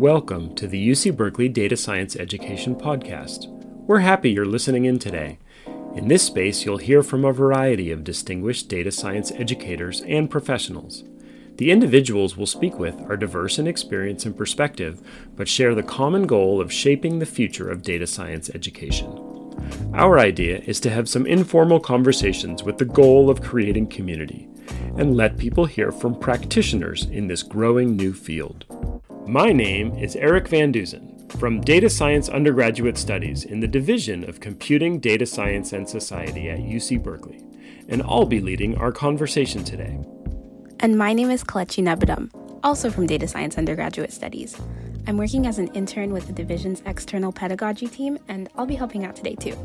Welcome to the UC Berkeley Data Science Education Podcast. We're happy you're listening in today. In this space, you'll hear from a variety of distinguished data science educators and professionals. The individuals we'll speak with are diverse in experience and perspective, but share the common goal of shaping the future of data science education. Our idea is to have some informal conversations with the goal of creating community and let people hear from practitioners in this growing new field. My name is Eric Van Dusen from Data Science Undergraduate Studies in the Division of Computing, Data Science, and Society at UC Berkeley, and I'll be leading our conversation today. And my name is Kalechi Nabadam, also from Data Science Undergraduate Studies. I'm working as an intern with the division's external pedagogy team, and I'll be helping out today too.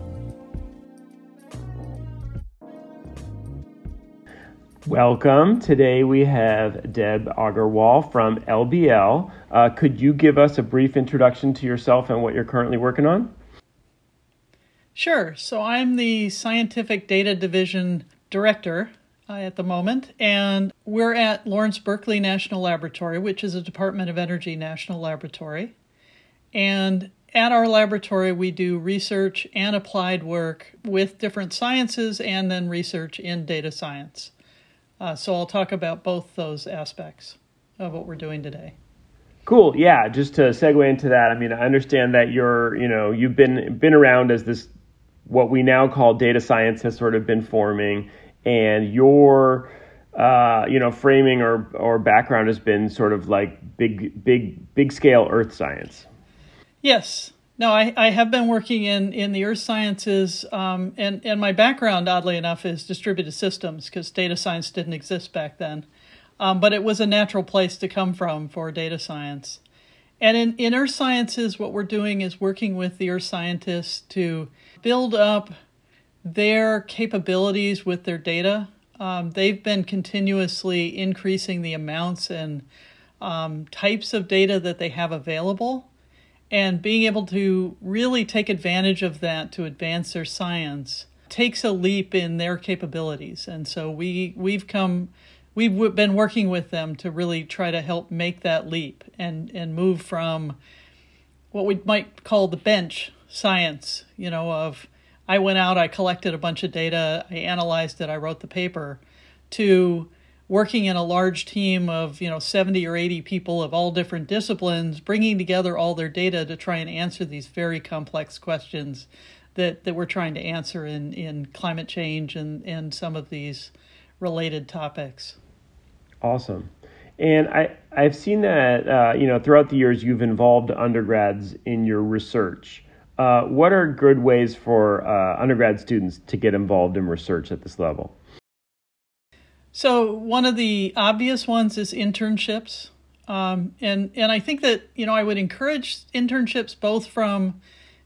Welcome. Today we have Deb Agarwal from LBL. Uh, could you give us a brief introduction to yourself and what you're currently working on? Sure. So I'm the Scientific Data Division Director uh, at the moment, and we're at Lawrence Berkeley National Laboratory, which is a Department of Energy national laboratory. And at our laboratory, we do research and applied work with different sciences and then research in data science. Uh, so I'll talk about both those aspects of what we're doing today. Cool. Yeah. Just to segue into that, I mean, I understand that you're, you know, you've been been around as this what we now call data science has sort of been forming, and your, uh, you know, framing or or background has been sort of like big, big, big scale Earth science. Yes. No, I, I have been working in, in the earth sciences, um, and, and my background, oddly enough, is distributed systems because data science didn't exist back then. Um, but it was a natural place to come from for data science. And in, in earth sciences, what we're doing is working with the earth scientists to build up their capabilities with their data. Um, they've been continuously increasing the amounts and um, types of data that they have available and being able to really take advantage of that to advance their science takes a leap in their capabilities. And so we we've come we've been working with them to really try to help make that leap and and move from what we might call the bench science, you know, of I went out, I collected a bunch of data, I analyzed it, I wrote the paper, to working in a large team of you know 70 or 80 people of all different disciplines bringing together all their data to try and answer these very complex questions that, that we're trying to answer in, in climate change and, and some of these related topics awesome and I, I've seen that uh, you know throughout the years you've involved undergrads in your research. Uh, what are good ways for uh, undergrad students to get involved in research at this level? So one of the obvious ones is internships, um, and and I think that you know I would encourage internships both from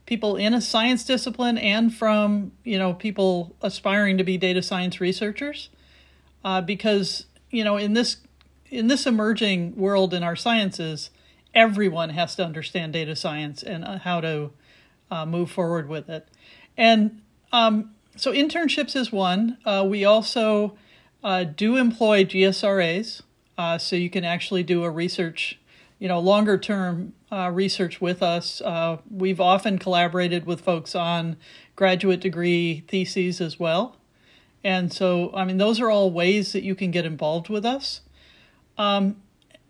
people in a science discipline and from you know people aspiring to be data science researchers, uh, because you know in this in this emerging world in our sciences, everyone has to understand data science and uh, how to uh, move forward with it, and um, so internships is one. Uh, we also uh, do employ GSRAs, uh, so you can actually do a research, you know, longer term uh, research with us. Uh, we've often collaborated with folks on graduate degree theses as well. And so, I mean, those are all ways that you can get involved with us. Um,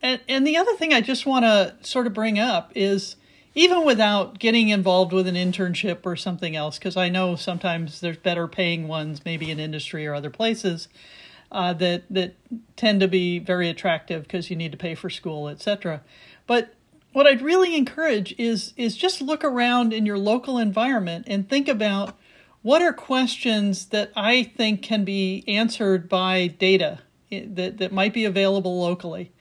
and, and the other thing I just want to sort of bring up is even without getting involved with an internship or something else, because I know sometimes there's better paying ones, maybe in industry or other places uh, that that tend to be very attractive because you need to pay for school, etc. But what I'd really encourage is is just look around in your local environment and think about what are questions that I think can be answered by data that, that might be available locally.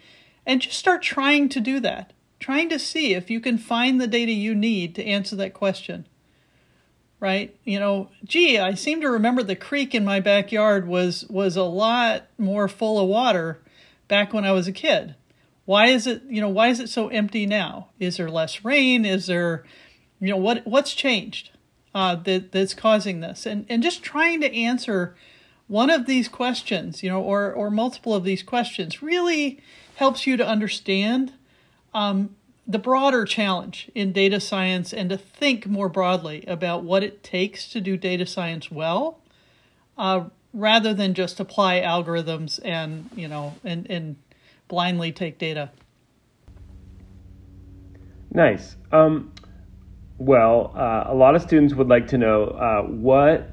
And just start trying to do that, trying to see if you can find the data you need to answer that question right? You know, gee, I seem to remember the creek in my backyard was was a lot more full of water back when I was a kid. Why is it, you know, why is it so empty now? Is there less rain? Is there, you know, what what's changed uh, that that's causing this? And and just trying to answer one of these questions, you know, or or multiple of these questions really helps you to understand um, the broader challenge in data science and to think more broadly about what it takes to do data science well, uh, rather than just apply algorithms and you know and and blindly take data. Nice. Um, well, uh, a lot of students would like to know uh, what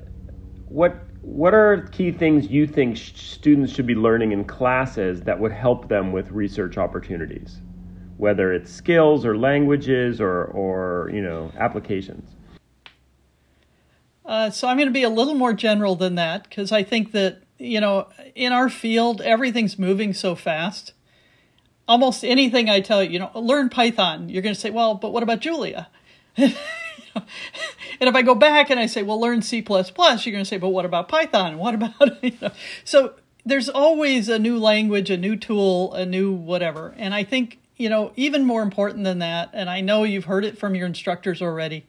what what are key things you think sh- students should be learning in classes that would help them with research opportunities, whether it's skills or languages or or you know applications. Uh, so I'm going to be a little more general than that because I think that you know in our field everything's moving so fast. Almost anything I tell you, you know, learn Python, you're going to say, well, but what about Julia? and if I go back and I say, well, learn C++, you're going to say, but what about Python? What about, you know? So there's always a new language, a new tool, a new whatever. And I think, you know, even more important than that, and I know you've heard it from your instructors already,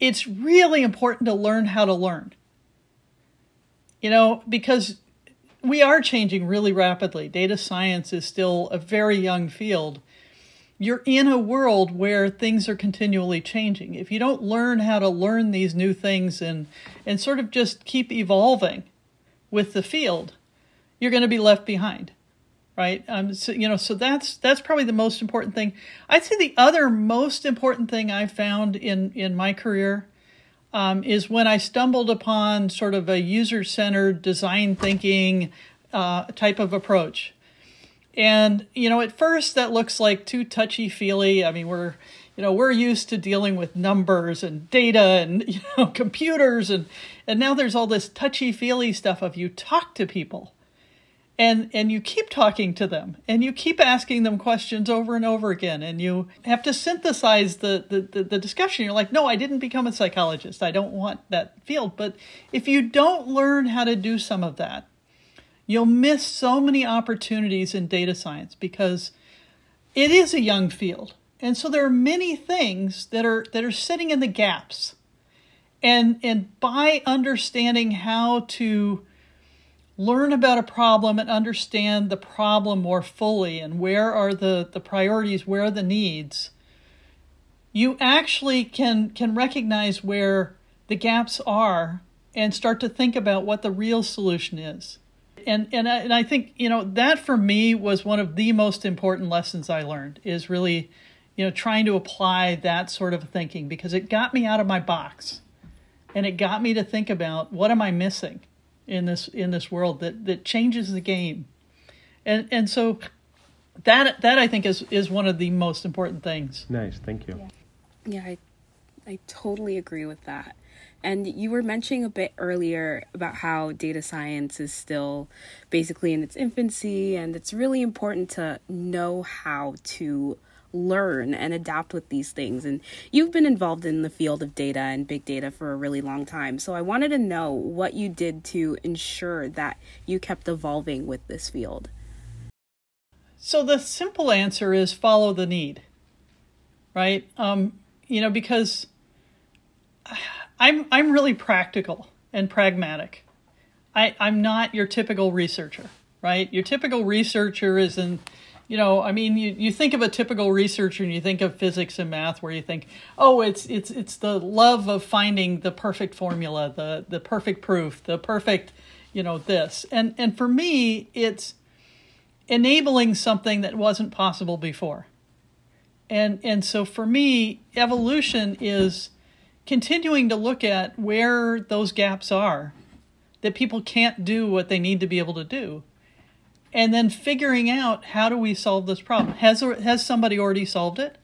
it's really important to learn how to learn. You know, because we are changing really rapidly. Data science is still a very young field you're in a world where things are continually changing. If you don't learn how to learn these new things and and sort of just keep evolving with the field, you're going to be left behind, right? Um, so you know, so that's that's probably the most important thing. I'd say the other most important thing I found in in my career um, is when I stumbled upon sort of a user centered design thinking uh, type of approach and, you know, at first that looks like too touchy feely. I mean, we're, you know, we're used to dealing with numbers and data and, you know, computers. And, and now there's all this touchy feely stuff of you talk to people and, and you keep talking to them and you keep asking them questions over and over again. And you have to synthesize the, the, the, the discussion. You're like, no, I didn't become a psychologist. I don't want that field. But if you don't learn how to do some of that, You'll miss so many opportunities in data science because it is a young field. And so there are many things that are that are sitting in the gaps. And and by understanding how to learn about a problem and understand the problem more fully and where are the, the priorities, where are the needs, you actually can can recognize where the gaps are and start to think about what the real solution is. And and I, and I think you know that for me was one of the most important lessons I learned is really you know trying to apply that sort of thinking because it got me out of my box and it got me to think about what am I missing in this in this world that that changes the game. And and so that that I think is is one of the most important things. Nice. Thank you. Yeah, yeah I I totally agree with that. And you were mentioning a bit earlier about how data science is still basically in its infancy, and it's really important to know how to learn and adapt with these things. And you've been involved in the field of data and big data for a really long time. So I wanted to know what you did to ensure that you kept evolving with this field. So the simple answer is follow the need, right? Um, you know, because I'm I'm really practical and pragmatic. I, I'm not your typical researcher, right? Your typical researcher is in, you know, I mean, you, you think of a typical researcher and you think of physics and math where you think, oh, it's it's it's the love of finding the perfect formula, the the perfect proof, the perfect, you know, this. And and for me, it's enabling something that wasn't possible before. And and so for me, evolution is continuing to look at where those gaps are that people can't do what they need to be able to do and then figuring out how do we solve this problem. Has has somebody already solved it?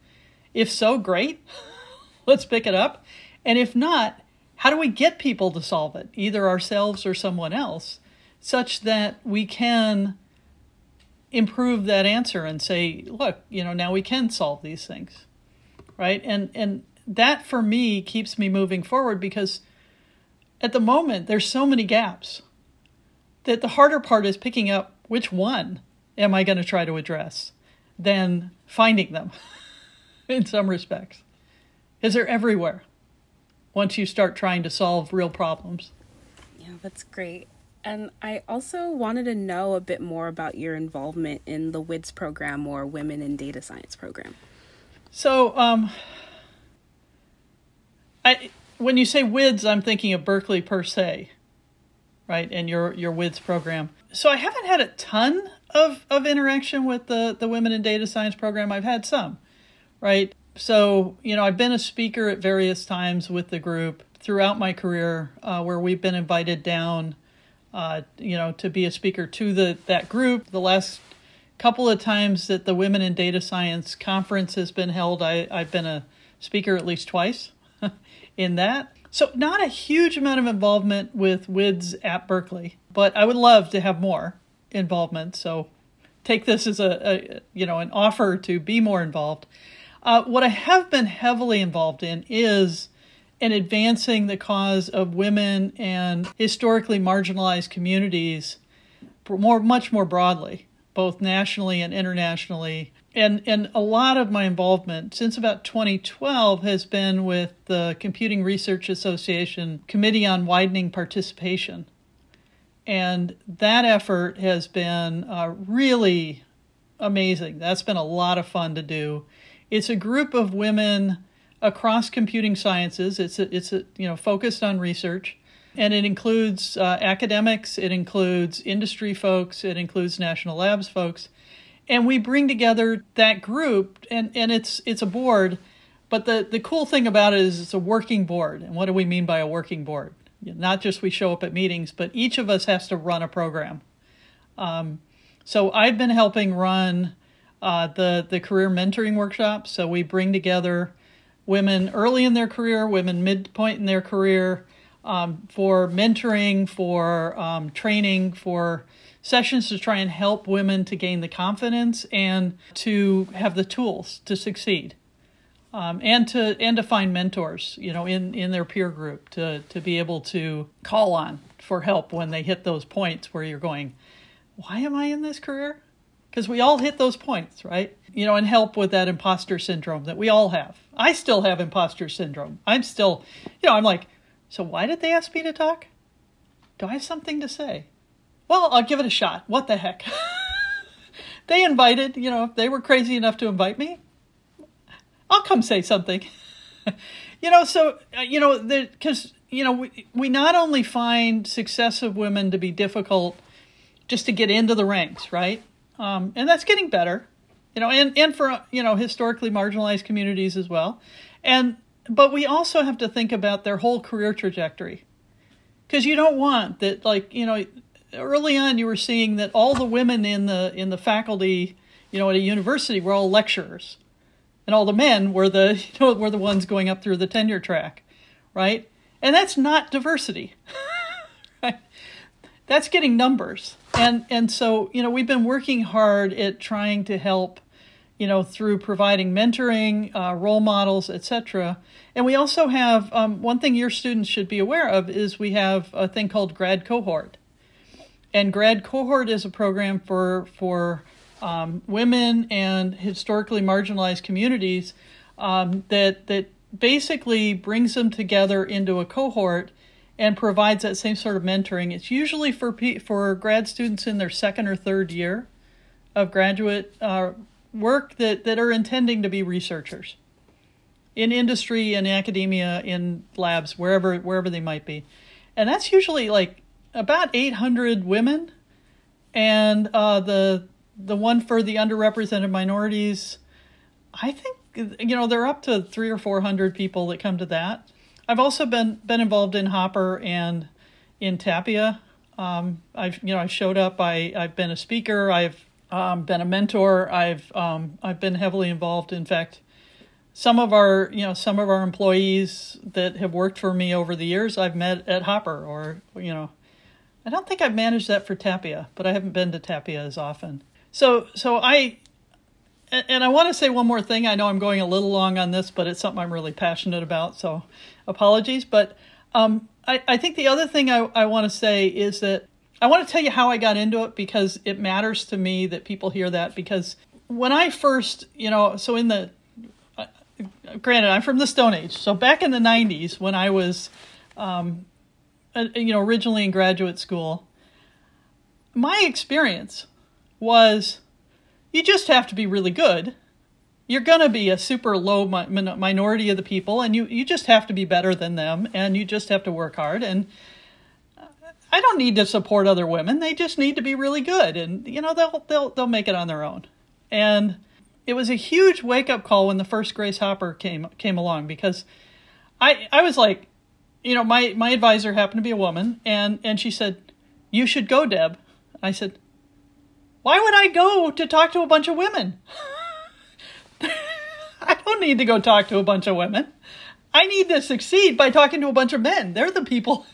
If so great. Let's pick it up. And if not how do we get people to solve it? Either ourselves or someone else such that we can improve that answer and say look you know now we can solve these things right? And and that for me keeps me moving forward because at the moment there's so many gaps that the harder part is picking up which one am I going to try to address than finding them in some respects. Because they're everywhere once you start trying to solve real problems. Yeah, that's great. And I also wanted to know a bit more about your involvement in the WIDS program or Women in Data Science program. So, um, I when you say WIDS, I'm thinking of Berkeley per se, right? And your your WIDS program. So I haven't had a ton of of interaction with the the Women in Data Science program. I've had some, right? So you know, I've been a speaker at various times with the group throughout my career, uh, where we've been invited down, uh, you know, to be a speaker to the that group. The last couple of times that the Women in Data Science conference has been held, I, I've been a speaker at least twice in that. So, not a huge amount of involvement with WIDS at Berkeley, but I would love to have more involvement. So, take this as a, a you know an offer to be more involved. Uh, what I have been heavily involved in is in advancing the cause of women and historically marginalized communities more much more broadly, both nationally and internationally and and a lot of my involvement since about 2012 has been with the Computing Research Association Committee on Widening Participation, and that effort has been uh, really amazing. That's been a lot of fun to do. It's a group of women across computing sciences. It's a, it's a, you know focused on research, and it includes uh, academics, it includes industry folks, it includes national labs folks and we bring together that group and and it's it's a board. But the the cool thing about it is it's a working board. And what do we mean by a working board? Not just we show up at meetings but each of us has to run a program. Um, so i've been helping run uh, the the career mentoring workshops so we bring together women early in their career women midpoint in their career um, for mentoring for um, training for sessions to try and help women to gain the confidence and to have the tools to succeed. Um, and to and to find mentors, you know, in, in their peer group to to be able to call on for help when they hit those points where you're going, why am I in this career? Because we all hit those points, right? You know, and help with that imposter syndrome that we all have. I still have imposter syndrome. I'm still, you know, I'm like, so why did they ask me to talk? Do I have something to say? Well, I'll give it a shot. What the heck? they invited, you know, if they were crazy enough to invite me, I'll come say something. you know, so, uh, you know, because, you know, we, we not only find successive women to be difficult just to get into the ranks, right? Um, and that's getting better, you know, and, and for, you know, historically marginalized communities as well. And, but we also have to think about their whole career trajectory because you don't want that, like, you know, early on you were seeing that all the women in the in the faculty, you know, at a university were all lecturers, and all the men were the you know were the ones going up through the tenure track, right? And that's not diversity. right? That's getting numbers. And and so, you know, we've been working hard at trying to help you know, through providing mentoring, uh, role models, etc. And we also have um, one thing your students should be aware of is we have a thing called grad cohort, and grad cohort is a program for for um, women and historically marginalized communities um, that that basically brings them together into a cohort and provides that same sort of mentoring. It's usually for for grad students in their second or third year of graduate uh, work that that are intending to be researchers in industry in academia in labs wherever wherever they might be and that's usually like about 800 women, and uh, the the one for the underrepresented minorities, I think you know they're up to three or four hundred people that come to that. I've also been been involved in Hopper and in Tapia. Um, I've you know I showed up. I I've been a speaker. I've um, been a mentor. I've um, I've been heavily involved. In fact, some of our you know some of our employees that have worked for me over the years I've met at Hopper or you know I don't think I've managed that for Tapia, but I haven't been to Tapia as often. So, so I, and I want to say one more thing. I know I'm going a little long on this, but it's something I'm really passionate about. So, apologies. But um, I, I think the other thing I, I want to say is that I want to tell you how I got into it because it matters to me that people hear that. Because when I first, you know, so in the, uh, granted, I'm from the Stone Age. So back in the 90s, when I was um, uh, you know, originally in graduate school, my experience was you just have to be really good. you're going to be a super low mi- minority of the people and you, you just have to be better than them and you just have to work hard and I don't need to support other women. They just need to be really good and you know they'll they'll they'll make it on their own. And it was a huge wake up call when the first Grace Hopper came came along because I I was like, you know, my my advisor happened to be a woman and and she said, "You should go, Deb." I said, "Why would I go to talk to a bunch of women?" I don't need to go talk to a bunch of women. I need to succeed by talking to a bunch of men. They're the people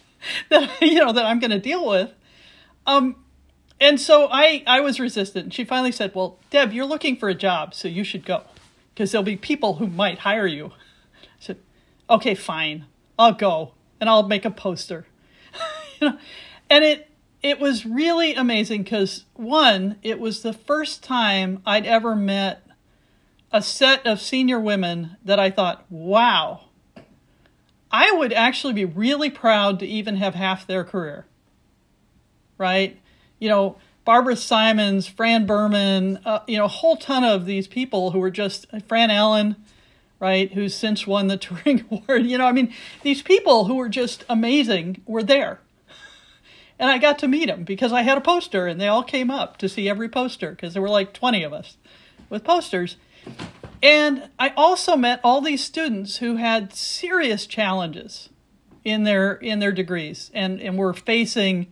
that you know that I'm going to deal with. Um, and so I I was resistant. She finally said, "Well, Deb, you're looking for a job, so you should go, because there'll be people who might hire you." I said, "Okay, fine, I'll go, and I'll make a poster." you know, and it it was really amazing because one, it was the first time I'd ever met a set of senior women that I thought, wow, I would actually be really proud to even have half their career. Right? You know, Barbara Simons, Fran Berman, uh, you know, a whole ton of these people who were just Fran Allen, right, who's since won the Turing Award. You know, I mean, these people who were just amazing were there. And I got to meet them because I had a poster and they all came up to see every poster because there were like 20 of us with posters. And I also met all these students who had serious challenges in their in their degrees and, and were facing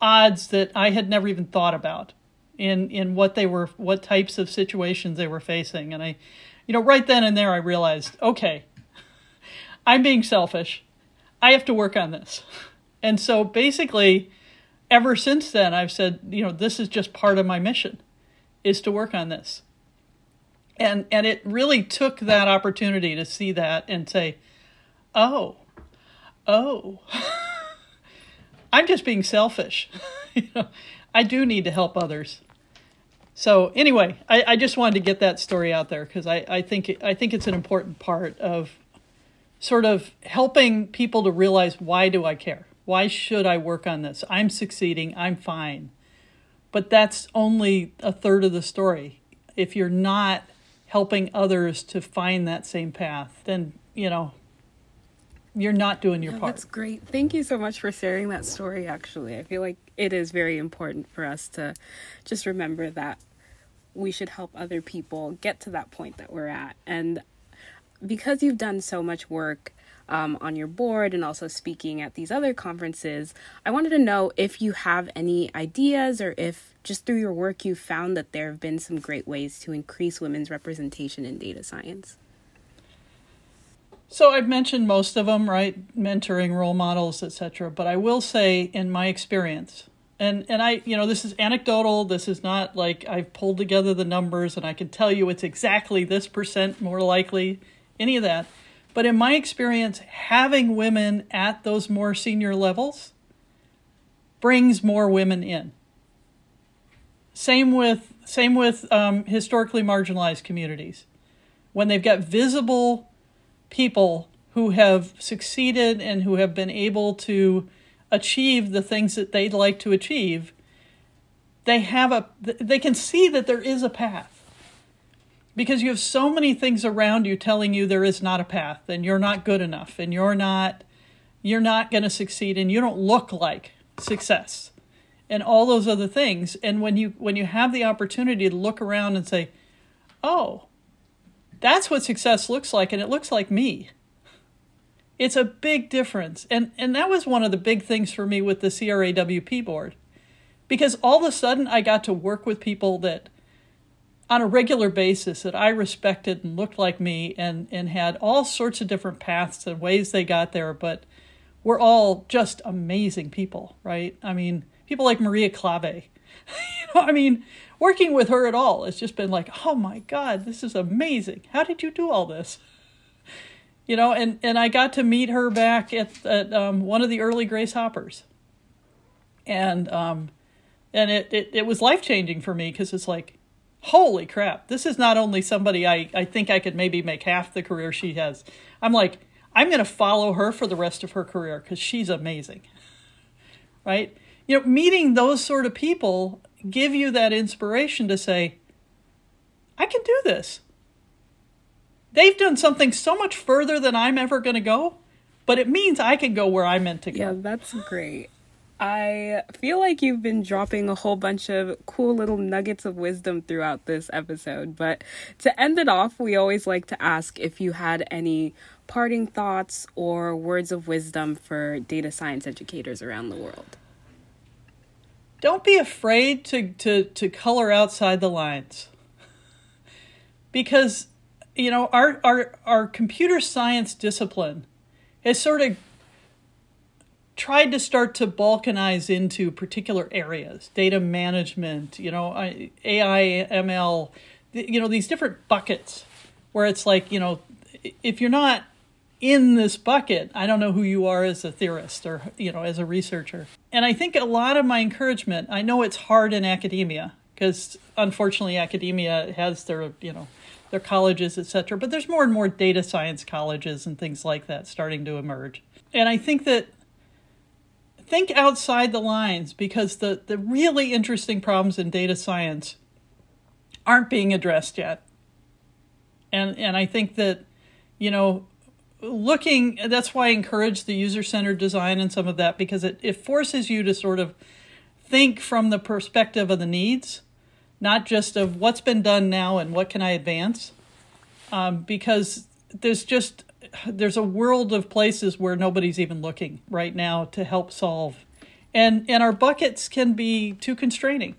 odds that I had never even thought about in in what they were what types of situations they were facing. And I you know, right then and there I realized, okay, I'm being selfish. I have to work on this. And so basically ever since then I've said, you know, this is just part of my mission is to work on this and and it really took that opportunity to see that and say oh oh i'm just being selfish you know i do need to help others so anyway i, I just wanted to get that story out there because I, I think i think it's an important part of sort of helping people to realize why do i care why should i work on this i'm succeeding i'm fine but that's only a third of the story if you're not helping others to find that same path, then, you know, you're not doing your part. That's great. Thank you so much for sharing that story, actually. I feel like it is very important for us to just remember that we should help other people get to that point that we're at. And because you've done so much work um, on your board and also speaking at these other conferences, I wanted to know if you have any ideas or if just through your work you found that there have been some great ways to increase women's representation in data science. So I've mentioned most of them, right? Mentoring, role models, etc. But I will say, in my experience, and and I, you know, this is anecdotal. This is not like I've pulled together the numbers and I can tell you it's exactly this percent more likely, any of that. But in my experience, having women at those more senior levels brings more women in. Same with same with um, historically marginalized communities. When they've got visible people who have succeeded and who have been able to achieve the things that they'd like to achieve, they have a they can see that there is a path. Because you have so many things around you telling you there is not a path and you're not good enough and you're not you're not going to succeed and you don't look like success and all those other things. And when you when you have the opportunity to look around and say oh that's what success looks like and it looks like me it's a big difference and and that was one of the big things for me with the CRAWP board because all of a sudden I got to work with people that on a regular basis that I respected and looked like me and, and had all sorts of different paths and ways they got there, but we're all just amazing people, right? I mean, people like Maria Klawe. you know, I mean, working with her at all has just been like, oh my God, this is amazing. How did you do all this? You know, and, and I got to meet her back at, at um, one of the early Grace Hoppers. And um, and it, it, it was life changing for me because it's like, holy crap, this is not only somebody I, I think I could maybe make half the career she has. I'm like, I'm going to follow her for the rest of her career because she's amazing. Right? You know, meeting those sort of people give you that inspiration to say, I can do this. They've done something so much further than I'm ever going to go, but it means I can go where I meant to go. Yeah, that's great. I feel like you've been dropping a whole bunch of cool little nuggets of wisdom throughout this episode. But to end it off, we always like to ask if you had any parting thoughts or words of wisdom for data science educators around the world. Don't be afraid to, to, to color outside the lines. Because, you know, our, our, our computer science discipline has sort of tried to start to balkanize into particular areas data management you know ai ml you know these different buckets where it's like you know if you're not in this bucket i don't know who you are as a theorist or you know as a researcher. And i think a lot of my encouragement i know it's hard in academia because unfortunately academia has their you know their colleges etc but there's more and more data science colleges and things like that starting to emerge. And i think that think outside the lines because the, the really interesting problems in data science aren't being addressed yet. And and I think that, you know, looking that's why I encourage the user centered design and some of that because it, it forces you to sort of think from the perspective of the needs, not just of what's been done now and what can I advance. Um, because there's just there's a world of places where nobody's even looking right now to help solve. And and our buckets can be too constraining,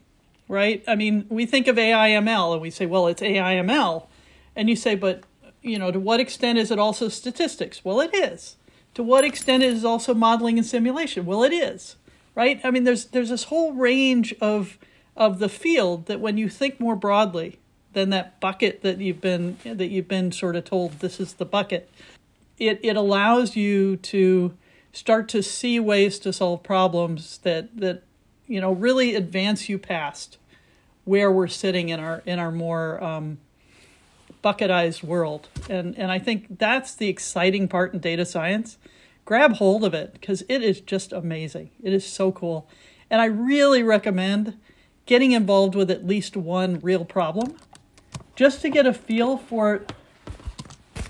right? I mean, we think of AIML and we say, well, it's AIML. And you say, but you know, to what extent is it also statistics? Well, it is. To what extent is it also modeling and simulation? Well, it is. Right? I mean, there's there's this whole range of of the field that when you think more broadly than that bucket that you've been that you've been sort of told this is the bucket it, it allows you to start to see ways to solve problems that that you know really advance you past where we're sitting in our in our more um, bucketized world. And and I think that's the exciting part in data science. Grab hold of it because it is just amazing. It is so cool. And I really recommend getting involved with at least one real problem just to get a feel for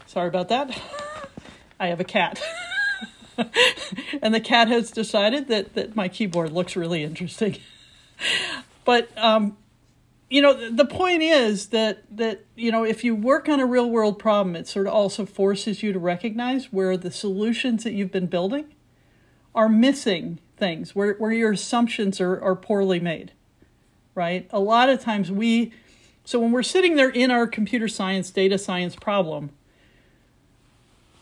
sorry about that I have a cat. and the cat has decided that, that my keyboard looks really interesting. but um, you know, the point is that that you know, if you work on a real world problem, it sort of also forces you to recognize where the solutions that you've been building are missing things, where where your assumptions are, are poorly made. Right? A lot of times we so when we're sitting there in our computer science, data science problem,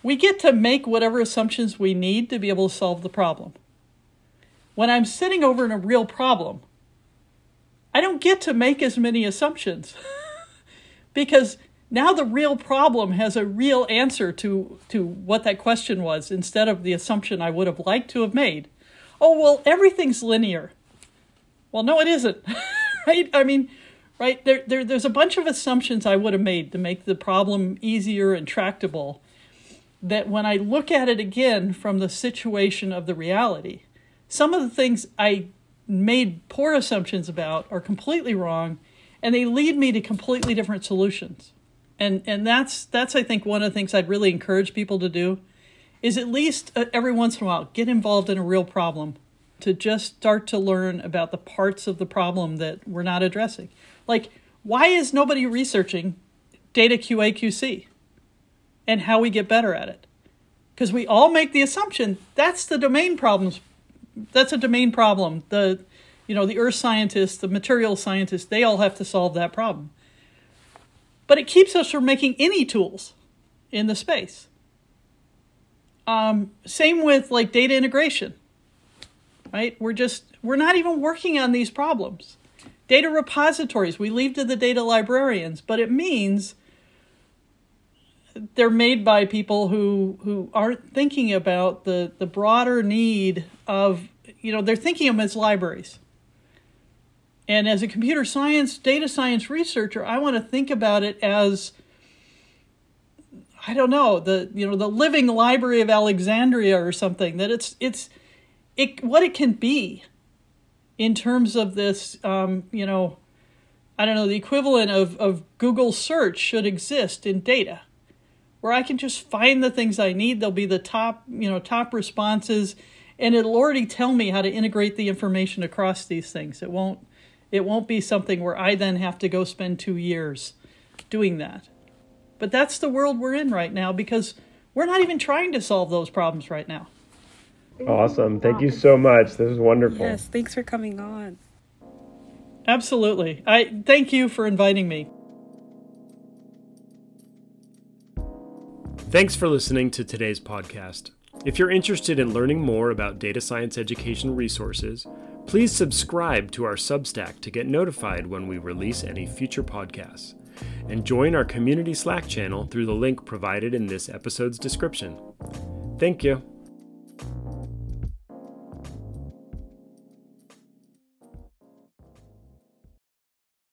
we get to make whatever assumptions we need to be able to solve the problem. When I'm sitting over in a real problem, I don't get to make as many assumptions because now the real problem has a real answer to, to what that question was instead of the assumption I would have liked to have made. Oh, well, everything's linear. Well, no, it isn't. right? I mean, right? There, there, there's a bunch of assumptions I would have made to make the problem easier and tractable that when I look at it again from the situation of the reality, some of the things I made poor assumptions about are completely wrong and they lead me to completely different solutions. And and that's that's I think one of the things I'd really encourage people to do is at least uh, every once in a while get involved in a real problem to just start to learn about the parts of the problem that we're not addressing. Like why is nobody researching data QA QC? and how we get better at it. Because we all make the assumption that's the domain problems. That's a domain problem. The you know, the earth scientists, the material scientists, they all have to solve that problem. But it keeps us from making any tools in the space. Um, same with like data integration, right? We're just, we're not even working on these problems. Data repositories, we leave to the data librarians, but it means they're made by people who who aren't thinking about the the broader need of you know they're thinking of them as libraries and as a computer science data science researcher i want to think about it as i don't know the you know the living library of alexandria or something that it's it's it what it can be in terms of this um, you know i don't know the equivalent of, of google search should exist in data where I can just find the things I need. They'll be the top, you know, top responses and it'll already tell me how to integrate the information across these things. It won't it won't be something where I then have to go spend 2 years doing that. But that's the world we're in right now because we're not even trying to solve those problems right now. Awesome. Thank you so much. This is wonderful. Yes, thanks for coming on. Absolutely. I thank you for inviting me. Thanks for listening to today's podcast. If you're interested in learning more about data science education resources, please subscribe to our Substack to get notified when we release any future podcasts. And join our community Slack channel through the link provided in this episode's description. Thank you.